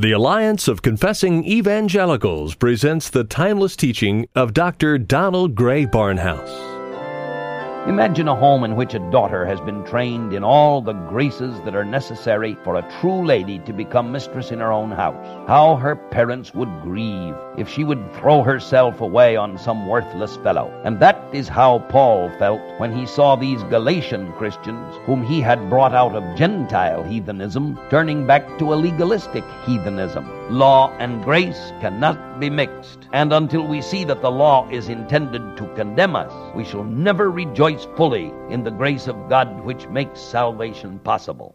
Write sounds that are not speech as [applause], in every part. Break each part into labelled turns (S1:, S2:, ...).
S1: The Alliance of Confessing Evangelicals presents the timeless teaching of Dr. Donald Grey Barnhouse.
S2: Imagine a home in which a daughter has been trained in all the graces that are necessary for a true lady to become mistress in her own house. How her parents would grieve if she would throw herself away on some worthless fellow. And that is how Paul felt when he saw these Galatian Christians, whom he had brought out of Gentile heathenism, turning back to a legalistic heathenism. Law and grace cannot be mixed. And until we see that the law is intended to condemn us, we shall never rejoice fully in the grace of God which makes salvation possible.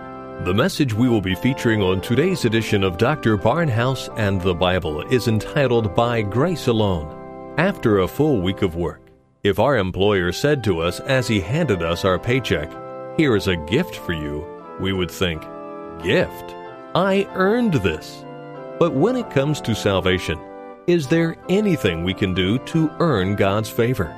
S1: The message we will be featuring on today's edition of Dr. Barnhouse and the Bible is entitled By Grace Alone. After a full week of work, if our employer said to us as he handed us our paycheck, Here is a gift for you, we would think, Gift? I earned this. But when it comes to salvation, is there anything we can do to earn God's favor?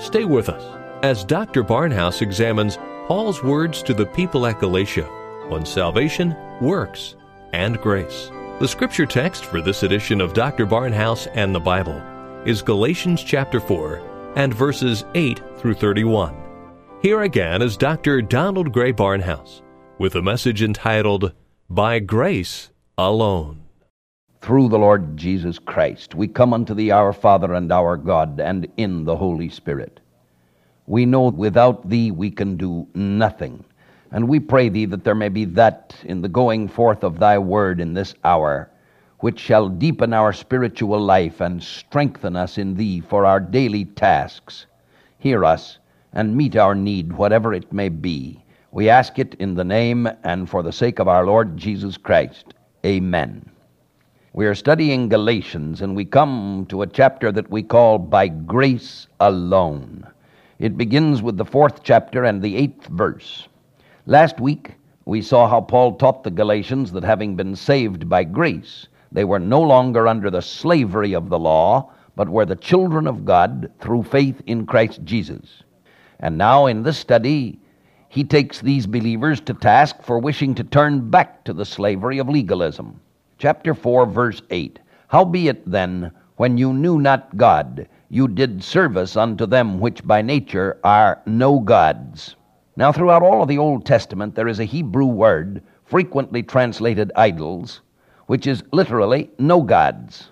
S1: Stay with us as Dr. Barnhouse examines Paul's words to the people at Galatia on salvation, works, and grace. The scripture text for this edition of Dr. Barnhouse and the Bible is Galatians chapter 4 and verses 8 through 31. Here again is Dr. Donald Grey Barnhouse with a message entitled By Grace Alone.
S2: Through the Lord Jesus Christ, we come unto thee, our Father and our God, and in the Holy Spirit. We know without thee we can do nothing. And we pray thee that there may be that in the going forth of thy word in this hour, which shall deepen our spiritual life and strengthen us in thee for our daily tasks. Hear us and meet our need, whatever it may be. We ask it in the name and for the sake of our Lord Jesus Christ. Amen. We are studying Galatians, and we come to a chapter that we call By Grace Alone. It begins with the fourth chapter and the eighth verse. Last week, we saw how Paul taught the Galatians that having been saved by grace, they were no longer under the slavery of the law, but were the children of God through faith in Christ Jesus. And now, in this study, he takes these believers to task for wishing to turn back to the slavery of legalism. Chapter 4, verse 8 Howbeit then, when you knew not God, you did service unto them which by nature are no gods. Now, throughout all of the Old Testament, there is a Hebrew word, frequently translated idols, which is literally no gods.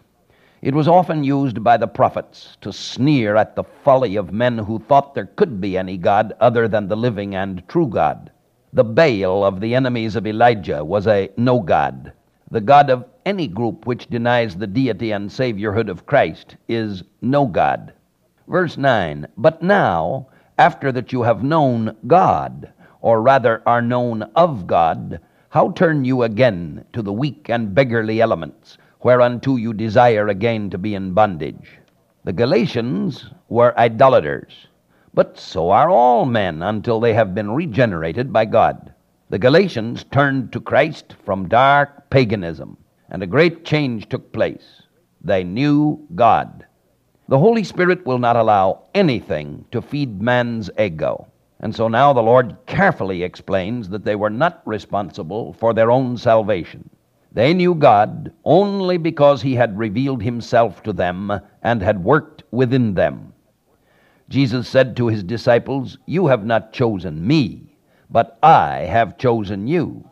S2: It was often used by the prophets to sneer at the folly of men who thought there could be any God other than the living and true God. The Baal of the enemies of Elijah was a no God. The God of any group which denies the deity and saviorhood of Christ is no God. Verse 9 But now, after that you have known God, or rather are known of God, how turn you again to the weak and beggarly elements, whereunto you desire again to be in bondage? The Galatians were idolaters, but so are all men until they have been regenerated by God. The Galatians turned to Christ from dark paganism, and a great change took place. They knew God. The Holy Spirit will not allow anything to feed man's ego. And so now the Lord carefully explains that they were not responsible for their own salvation. They knew God only because He had revealed Himself to them and had worked within them. Jesus said to his disciples, You have not chosen me, but I have chosen you.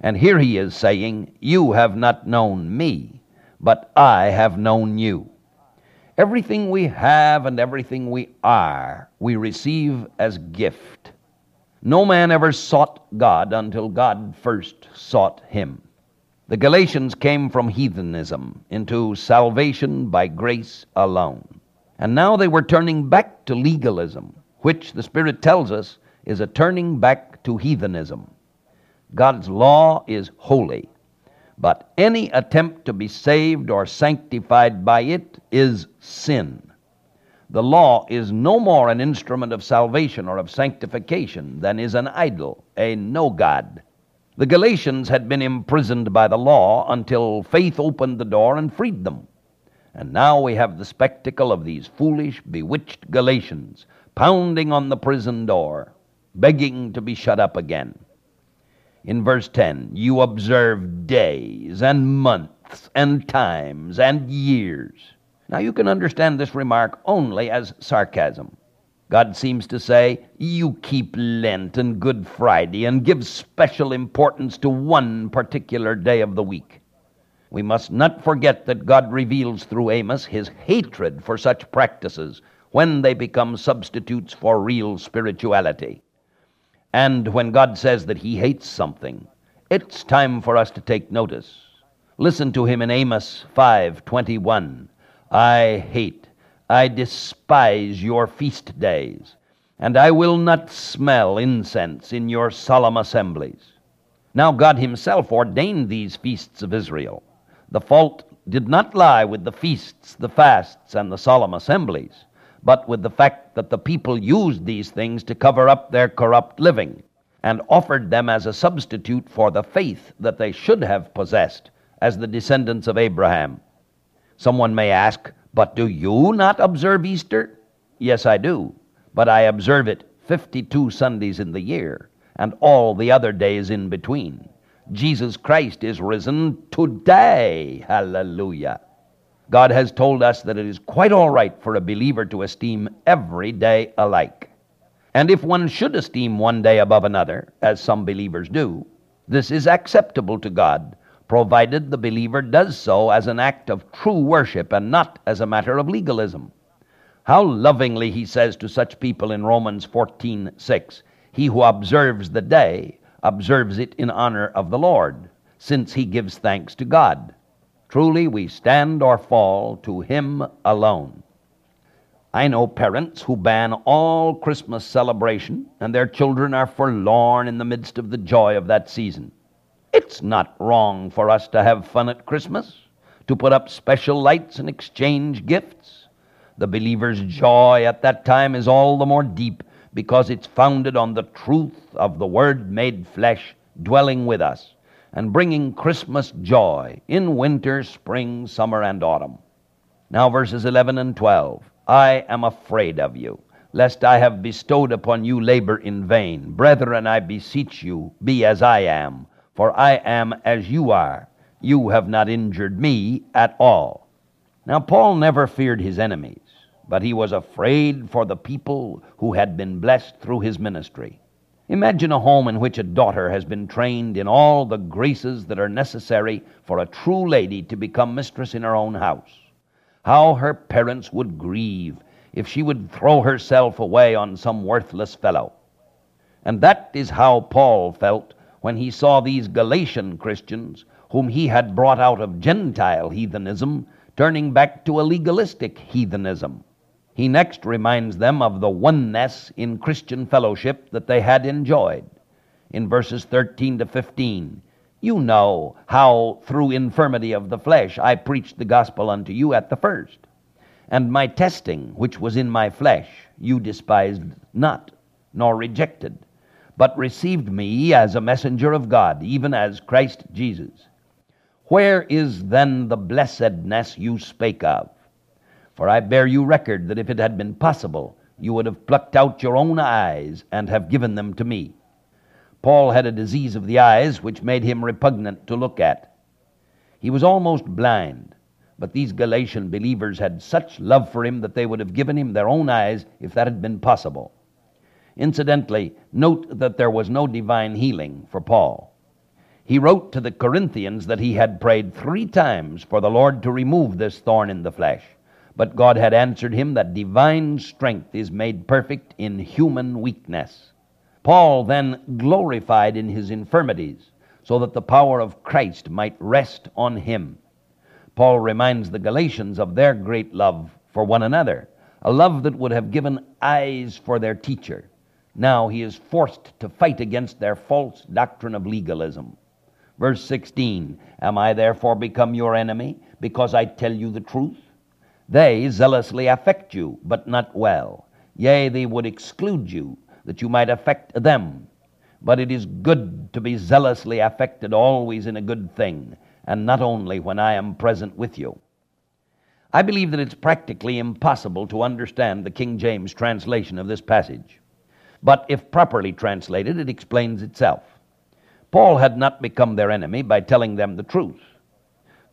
S2: And here he is saying, You have not known me, but I have known you. Everything we have and everything we are, we receive as gift. No man ever sought God until God first sought him. The Galatians came from heathenism into salvation by grace alone. And now they were turning back to legalism, which the Spirit tells us is a turning back to heathenism. God's law is holy, but any attempt to be saved or sanctified by it is sin. The law is no more an instrument of salvation or of sanctification than is an idol, a no God. The Galatians had been imprisoned by the law until faith opened the door and freed them. And now we have the spectacle of these foolish, bewitched Galatians pounding on the prison door, begging to be shut up again. In verse 10, you observe days and months and times and years. Now you can understand this remark only as sarcasm. God seems to say, You keep Lent and Good Friday and give special importance to one particular day of the week. We must not forget that God reveals through Amos his hatred for such practices when they become substitutes for real spirituality. And when God says that he hates something, it's time for us to take notice. Listen to him in Amos 5:21. I hate, I despise your feast days, and I will not smell incense in your solemn assemblies. Now God himself ordained these feasts of Israel. The fault did not lie with the feasts, the fasts, and the solemn assemblies, but with the fact that the people used these things to cover up their corrupt living and offered them as a substitute for the faith that they should have possessed as the descendants of Abraham. Someone may ask, But do you not observe Easter? Yes, I do, but I observe it 52 Sundays in the year and all the other days in between. Jesus Christ is risen today. Hallelujah. God has told us that it is quite all right for a believer to esteem every day alike. And if one should esteem one day above another, as some believers do, this is acceptable to God, provided the believer does so as an act of true worship and not as a matter of legalism. How lovingly he says to such people in Romans 14:6, He who observes the day observes it in honor of the Lord, since he gives thanks to God. Truly, we stand or fall to him alone. I know parents who ban all Christmas celebration, and their children are forlorn in the midst of the joy of that season. It's not wrong for us to have fun at Christmas, to put up special lights and exchange gifts. The believer's joy at that time is all the more deep because it's founded on the truth of the Word made flesh dwelling with us and bringing Christmas joy in winter, spring, summer, and autumn. Now, verses 11 and 12 I am afraid of you, lest I have bestowed upon you labor in vain. Brethren, I beseech you, be as I am, for I am as you are. You have not injured me at all. Now, Paul never feared his enemies but he was afraid for the people who had been blessed through his ministry. Imagine a home in which a daughter has been trained in all the graces that are necessary for a true lady to become mistress in her own house. How her parents would grieve if she would throw herself away on some worthless fellow. And that is how Paul felt when he saw these Galatian Christians, whom he had brought out of Gentile heathenism, turning back to a legalistic heathenism. He next reminds them of the oneness in Christian fellowship that they had enjoyed. In verses 13 to 15, you know how through infirmity of the flesh I preached the gospel unto you at the first. And my testing, which was in my flesh, you despised not, nor rejected, but received me as a messenger of God, even as Christ Jesus. Where is then the blessedness you spake of? For I bear you record that if it had been possible, you would have plucked out your own eyes and have given them to me. Paul had a disease of the eyes which made him repugnant to look at. He was almost blind. But these Galatian believers had such love for him that they would have given him their own eyes if that had been possible. Incidentally, note that there was no divine healing for Paul. He wrote to the Corinthians that he had prayed three times for the Lord to remove this thorn in the flesh. But God had answered him that divine strength is made perfect in human weakness. Paul then glorified in his infirmities, so that the power of Christ might rest on him. Paul reminds the Galatians of their great love for one another, a love that would have given eyes for their teacher. Now he is forced to fight against their false doctrine of legalism. Verse 16 Am I therefore become your enemy because I tell you the truth? They zealously affect you, but not well. Yea, they would exclude you, that you might affect them. But it is good to be zealously affected always in a good thing and not only when I am present with you. I believe that it's practically impossible to understand the King James translation of this passage. But if properly translated, it explains itself. Paul had not become their enemy by telling them the truth.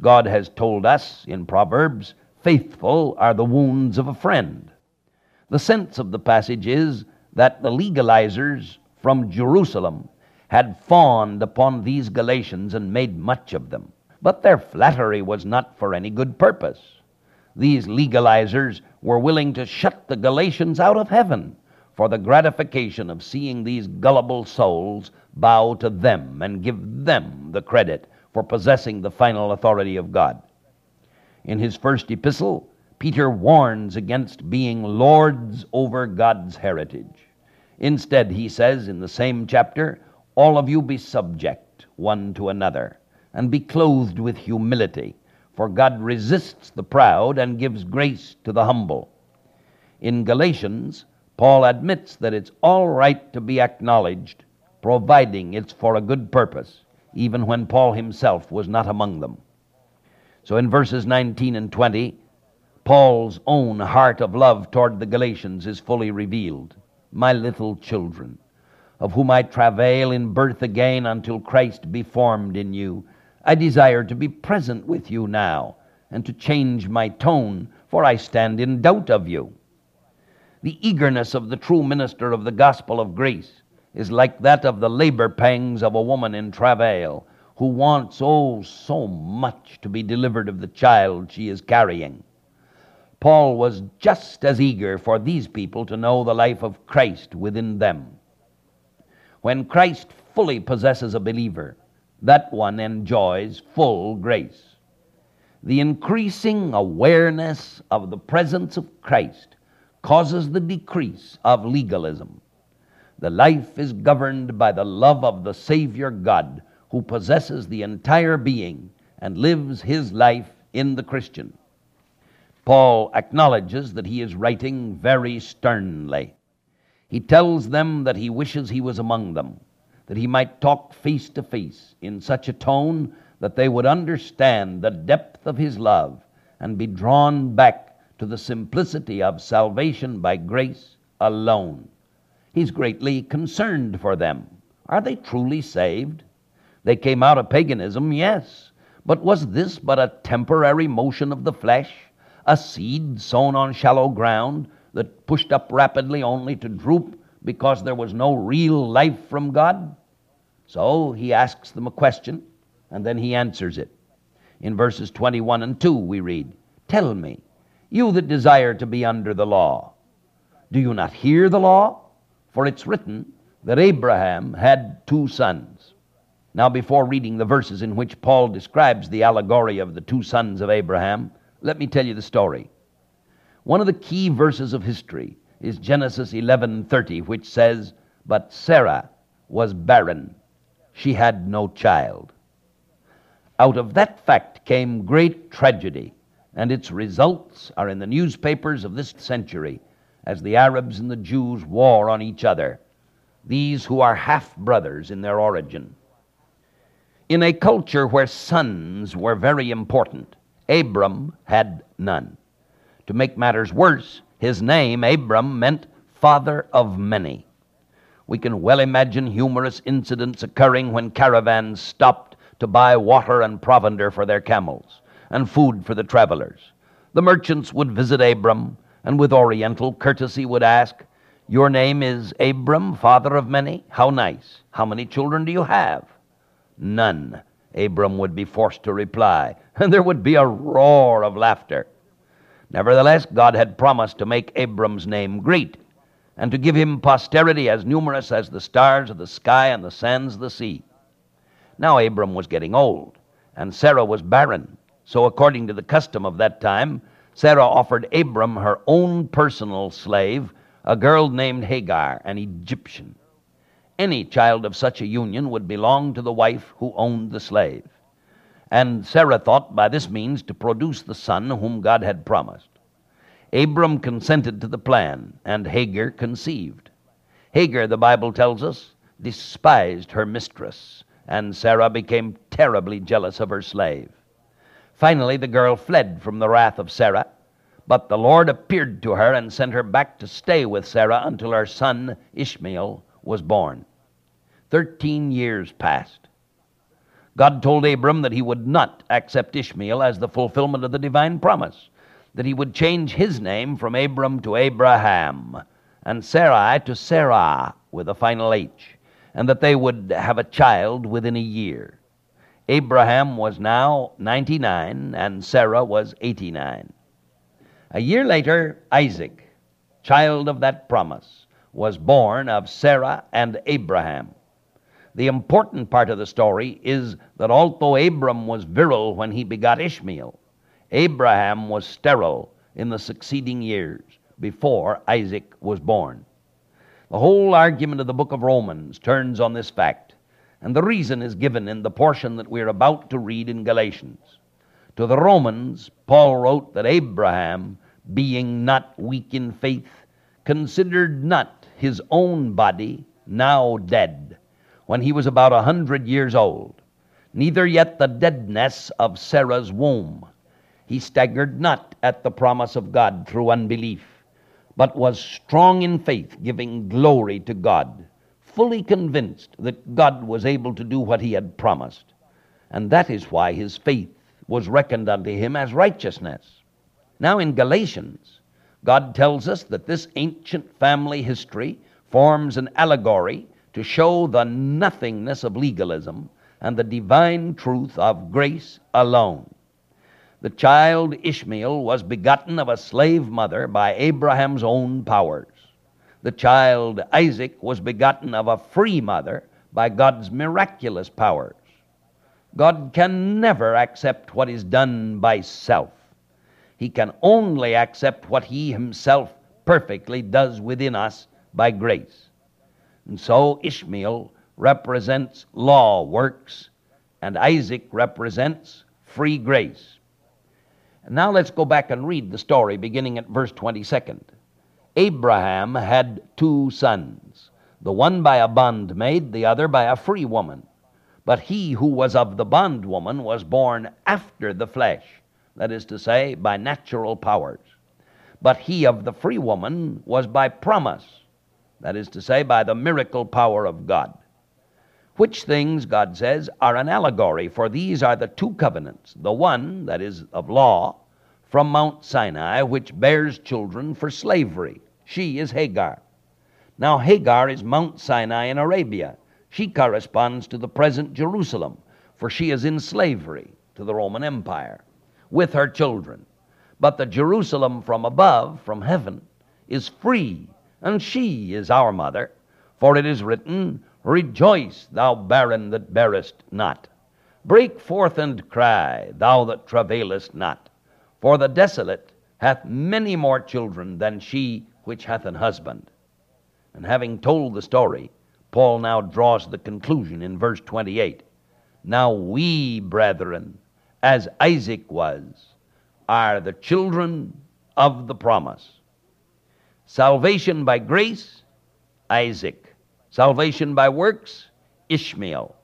S2: God has told us in Proverbs, faithful are the wounds of a friend. The sense of the passage is that the legalizers from Jerusalem had fawned upon these Galatians and made much of them. But their flattery was not for any good purpose. These legalizers were willing to shut the Galatians out of heaven for the gratification of seeing these gullible souls bow to them and give them the credit for possessing the final authority of God. In his first epistle, Peter warns against being lords over God's heritage. Instead, he says in the same chapter, All of you be subject one to another and be clothed with humility, for God resists the proud and gives grace to the humble. In Galatians, Paul admits that it's all right to be acknowledged, providing it's for a good purpose, even when Paul himself was not among them. So in verses 19 and 20, Paul's own heart of love toward the Galatians is fully revealed. My little children, of whom I travail in birth again until Christ be formed in you. I desire to be present with you now and to change my tone, for I stand in doubt of you. The eagerness of the true minister of the gospel of grace is like that of the labor pangs of a woman in travail who wants, oh, so much to be delivered of the child she is carrying. Paul was just as eager for these people to know the life of Christ within them. When Christ fully possesses a believer, that one enjoys full grace. The increasing awareness of the presence of Christ causes the decrease of legalism. The life is governed by the love of the Savior God who possesses the entire being and lives his life in the Christian. Paul acknowledges that he is writing very sternly. He tells them that he wishes he was among them that he might talk face to face in such a tone that they would understand the depth of his love and be drawn back to the simplicity of salvation by grace alone. He's greatly concerned for them. Are they truly saved? They came out of paganism, yes. But was this but a temporary motion of the flesh, a seed sown on shallow ground that pushed up rapidly only to droop because there was no real life from God? So he asks them a question, and then he answers it. In verses 21 and 2, we read, Tell me, you that desire to be under the law, do you not hear the law? For it's written that Abraham had two sons. Now, before reading the verses in which Paul describes the allegory of the two sons of Abraham, let me tell you the story. One of the key verses of history is Genesis 11:30, which says, "But Sarah was barren she had no child. Out of that fact came great tragedy, and its results are in the newspapers of this century as the Arabs and the Jews war on each other, these who are half brothers in their origin. In a culture where sons were very important, Abram had none. To make matters worse, his name, Abram, meant father of many. We can well imagine humorous incidents occurring when caravans stopped to buy water and provender for their camels. and food for the travelers. The merchants would visit Abram, and with oriental courtesy would ask, Your name is Abram, father of many? How nice. How many children do you have? None, Abram would be forced to reply, and [laughs] there would be a roar of laughter. Nevertheless, God had promised to make Abram's name great, and to give him posterity as numerous as the stars of the sky and the sands of the sea. Now Abram was getting old, and Sarah was barren. So, according to the custom of that time, Sarah offered Abram her own personal slave, a girl named Hagar, an Egyptian. Any child of such a union would belong to the wife who owned the slave. And Sarah thought by this means to produce the son whom God had promised. Abram consented to the plan, and Hagar conceived. Hagar, the Bible tells us, despised her mistress, and Sarah became terribly jealous of her slave. Finally, the girl fled from the wrath of Sarah, but the Lord appeared to her and sent her back to stay with Sarah until her son Ishmael was born. Thirteen years passed. God told Abram that he would not accept Ishmael as the fulfillment of the divine promise, that he would change his name from Abram to Abraham, and Sarai to Sarah with a final H, and that they would have a child within a year. Abraham was now 99 and Sarah was 89. A year later, Isaac, child of that promise, was born of Sarah and Abraham. The important part of the story is that although Abram was virile when he begot Ishmael, Abraham was sterile in the succeeding years before Isaac was born. The whole argument of the book of Romans turns on this fact, and the reason is given in the portion that we're about to read in Galatians. To the Romans, Paul wrote that Abraham, being not weak in faith, considered not his own body now dead when he was about a hundred years old, neither yet the deadness of Sarah's womb. He staggered not at the promise of God through unbelief, but was strong in faith, giving glory to God, fully convinced that God was able to do what he had promised. And that is why his faith was reckoned unto him as righteousness. Now in Galatians, God tells us that this ancient family history forms an allegory to show the nothingness of legalism and the divine truth of grace alone. The child Ishmael was begotten of a slave mother by Abraham's own powers. The child Isaac was begotten of a free mother by God's miraculous powers. God can never accept what is done by self. He can only accept what He Himself perfectly does within us by grace. And so Ishmael represents law, works, and Isaac represents free grace. And now let's go back and read the story beginning at verse 22nd. Abraham had two sons, the one by a bondmaid, the other by a free woman. But he who was of the bondwoman was born after the flesh, that is to say, by natural powers. But he of the free woman was by promise that is to say, by the miracle power of God. Which things, God says, are an allegory, for these are the two covenants the one, that is, of law, from Mount Sinai, which bears children for slavery. She is Hagar. Now, Hagar is Mount Sinai in Arabia. She corresponds to the present Jerusalem, for she is in slavery to the Roman Empire with her children. But the Jerusalem from above, from heaven, is free and she is our mother. For it is written, Rejoice, thou barren that bearest not. Break forth and cry, thou that travailest not. For the desolate hath many more children than she which hath an husband. And having told the story, Paul now draws the conclusion in verse 28. Now we, brethren, as Isaac was, are the children of the promise. Salvation by grace, Isaac. Salvation by works, Ishmael.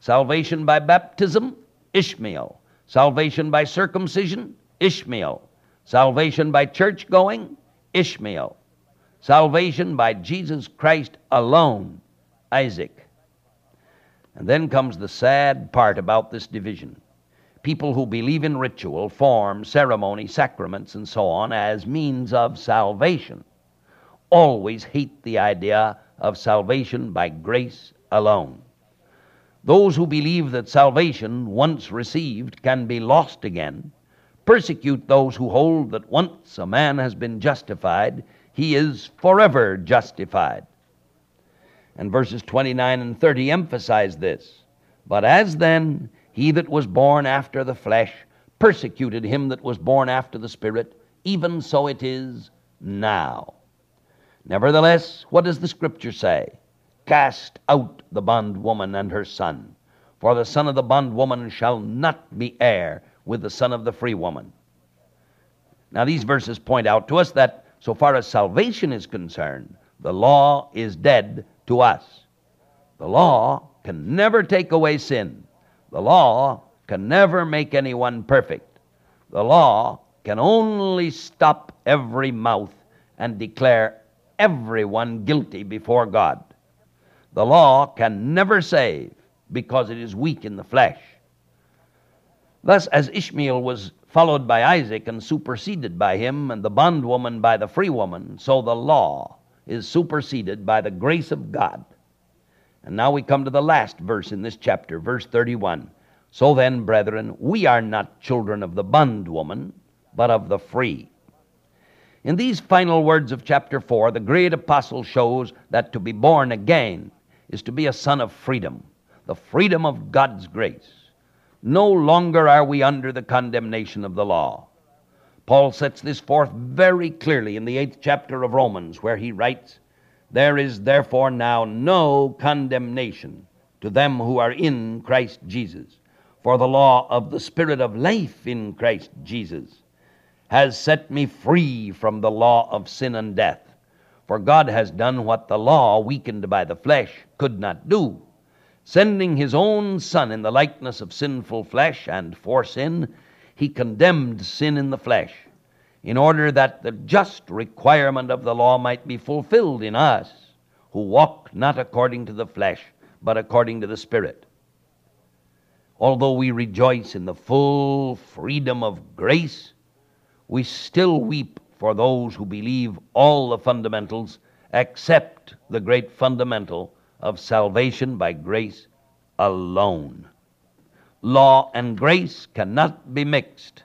S2: Salvation by baptism, Ishmael. Salvation by circumcision, Ishmael. Salvation by church going, Ishmael. Salvation by Jesus Christ alone, Isaac. And then comes the sad part about this division. People who believe in ritual, form, ceremony, sacraments, and so on as means of salvation always hate the idea of salvation by grace alone. Those who believe that salvation, once received, can be lost again, persecute those who hold that once a man has been justified, he is forever justified. And verses 29 and 30 emphasize this. But as then he that was born after the flesh persecuted him that was born after the Spirit, even so it is now. Nevertheless, what does the Scripture say? Cast out the bondwoman and her son, for the son of the bondwoman shall not be heir with the son of the free woman. Now, these verses point out to us that so far as salvation is concerned, the law is dead to us. The law can never take away sin. The law can never make anyone perfect. The law can only stop every mouth and declare everyone guilty before God. The law can never save because it is weak in the flesh. Thus, as Ishmael was followed by Isaac and superseded by him, and the bondwoman by the free woman, so the law is superseded by the grace of God. And now we come to the last verse in this chapter, verse 31. So then, brethren, we are not children of the bondwoman, but of the free. In these final words of chapter 4, the great apostle shows that to be born again is to be a son of freedom, the freedom of God's grace. No longer are we under the condemnation of the law. Paul sets this forth very clearly in the eighth chapter of Romans, where he writes, There is therefore now no condemnation to them who are in Christ Jesus. For the law of the Spirit of life in Christ Jesus has set me free from the law of sin and death. For God has done what the law, weakened by the flesh, could not do. Sending his own Son in the likeness of sinful flesh and for sin, he condemned sin in the flesh, in order that the just requirement of the law might be fulfilled in us, who walk not according to the flesh, but according to the Spirit. Although we rejoice in the full freedom of grace, we still weep for those who believe all the fundamentals except the great fundamental of salvation by grace alone. Law and grace cannot be mixed.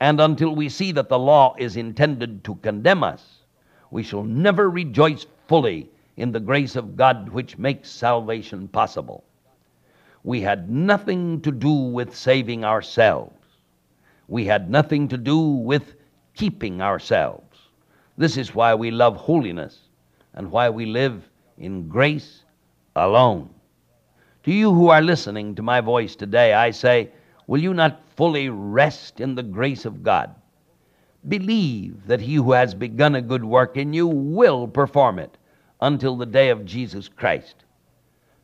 S2: And until we see that the law is intended to condemn us, we shall never rejoice fully in the grace of God which makes salvation possible. We had nothing to do with saving ourselves. We had nothing to do with keeping ourselves. This is why we love holiness and why we live in grace alone. To you who are listening to my voice today, I say, will you not fully rest in the grace of God? Believe that he who has begun a good work in you will perform it until the day of Jesus Christ.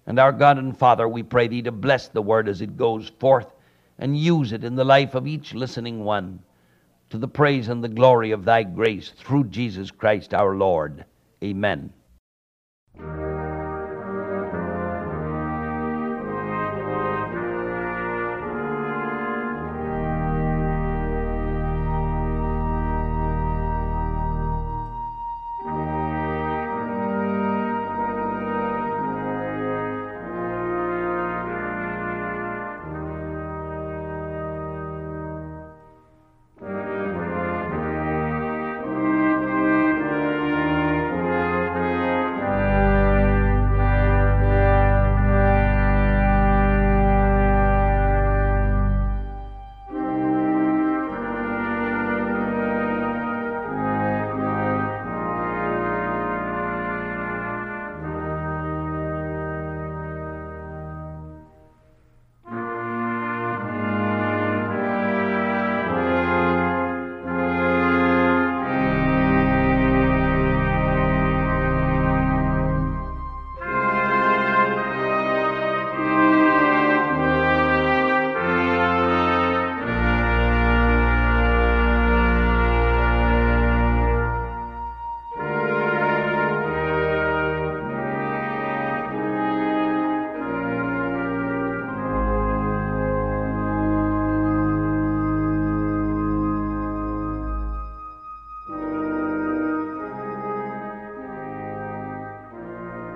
S2: And our God and Father, we pray thee to bless the word as it goes forth and use it in the life of each listening one to the praise and the glory of thy grace through Jesus Christ our Lord. Amen.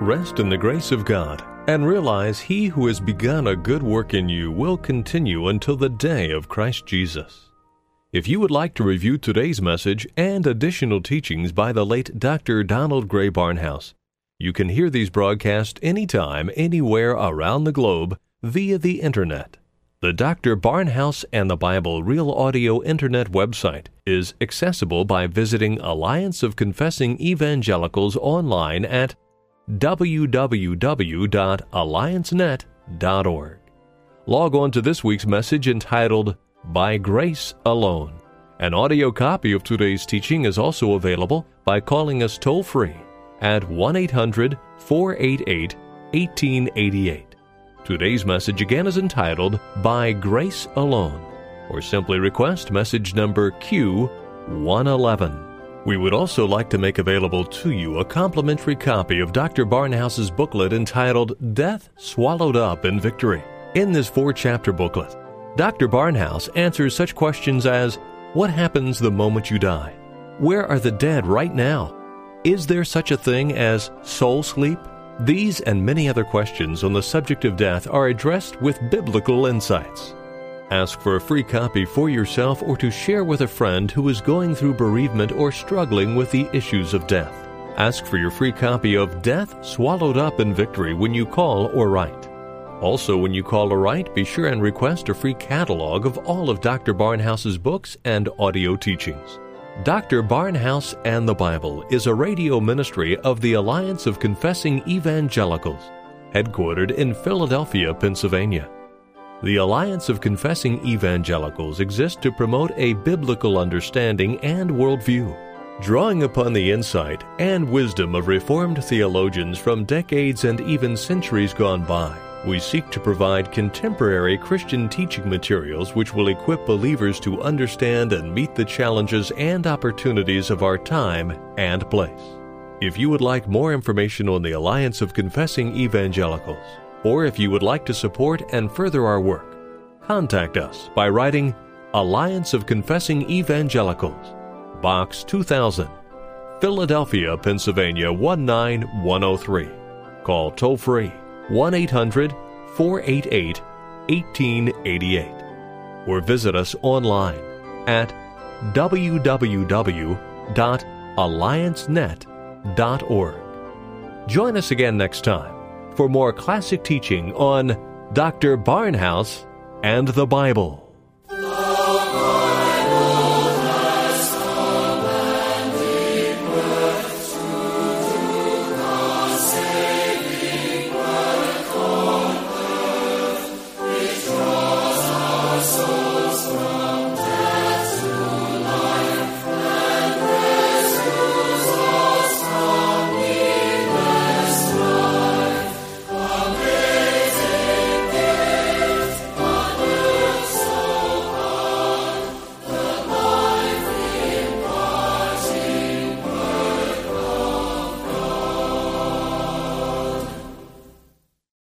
S1: Rest in the grace of God and realize He who has begun a good work in you will continue until the day of Christ Jesus. If you would like to review today's message and additional teachings by the late Dr. Donald Grey Barnhouse, you can hear these broadcasts anytime, anywhere around the globe via the Internet. The Dr. Barnhouse and the Bible Real Audio Internet website is accessible by visiting Alliance of Confessing Evangelicals online at www.alliancenet.org. Log on to this week's message entitled By Grace Alone. An audio copy of today's teaching is also available by calling us toll free at 1 800 488 1888. Today's message again is entitled By Grace Alone, or simply request message number Q111. We would also like to make available to you a complimentary copy of Dr. Barnhouse's booklet entitled Death Swallowed Up in Victory. In this four chapter booklet, Dr. Barnhouse answers such questions as What happens the moment you die? Where are the dead right now? Is there such a thing as soul sleep? These and many other questions on the subject of death are addressed with biblical insights. Ask for a free copy for yourself or to share with a friend who is going through bereavement or struggling with the issues of death. Ask for your free copy of Death Swallowed Up in Victory when you call or write. Also, when you call or write, be sure and request a free catalog of all of Dr. Barnhouse's books and audio teachings. Dr. Barnhouse and the Bible is a radio ministry of the Alliance of Confessing Evangelicals, headquartered in Philadelphia, Pennsylvania. The Alliance of Confessing Evangelicals exists to promote a biblical understanding and worldview, drawing upon the insight and wisdom of Reformed theologians from decades and even centuries gone by. We seek to provide contemporary Christian teaching materials which will equip believers to understand and meet the challenges and opportunities of our time and place. If you would like more information on the Alliance of Confessing Evangelicals, or if you would like to support and further our work, contact us by writing Alliance of Confessing Evangelicals, Box 2000, Philadelphia, Pennsylvania 19103. Call toll free 1 800 488 1888 or visit us online at www.alliancenet.org. Join us again next time for more classic teaching on Dr. Barnhouse and the Bible.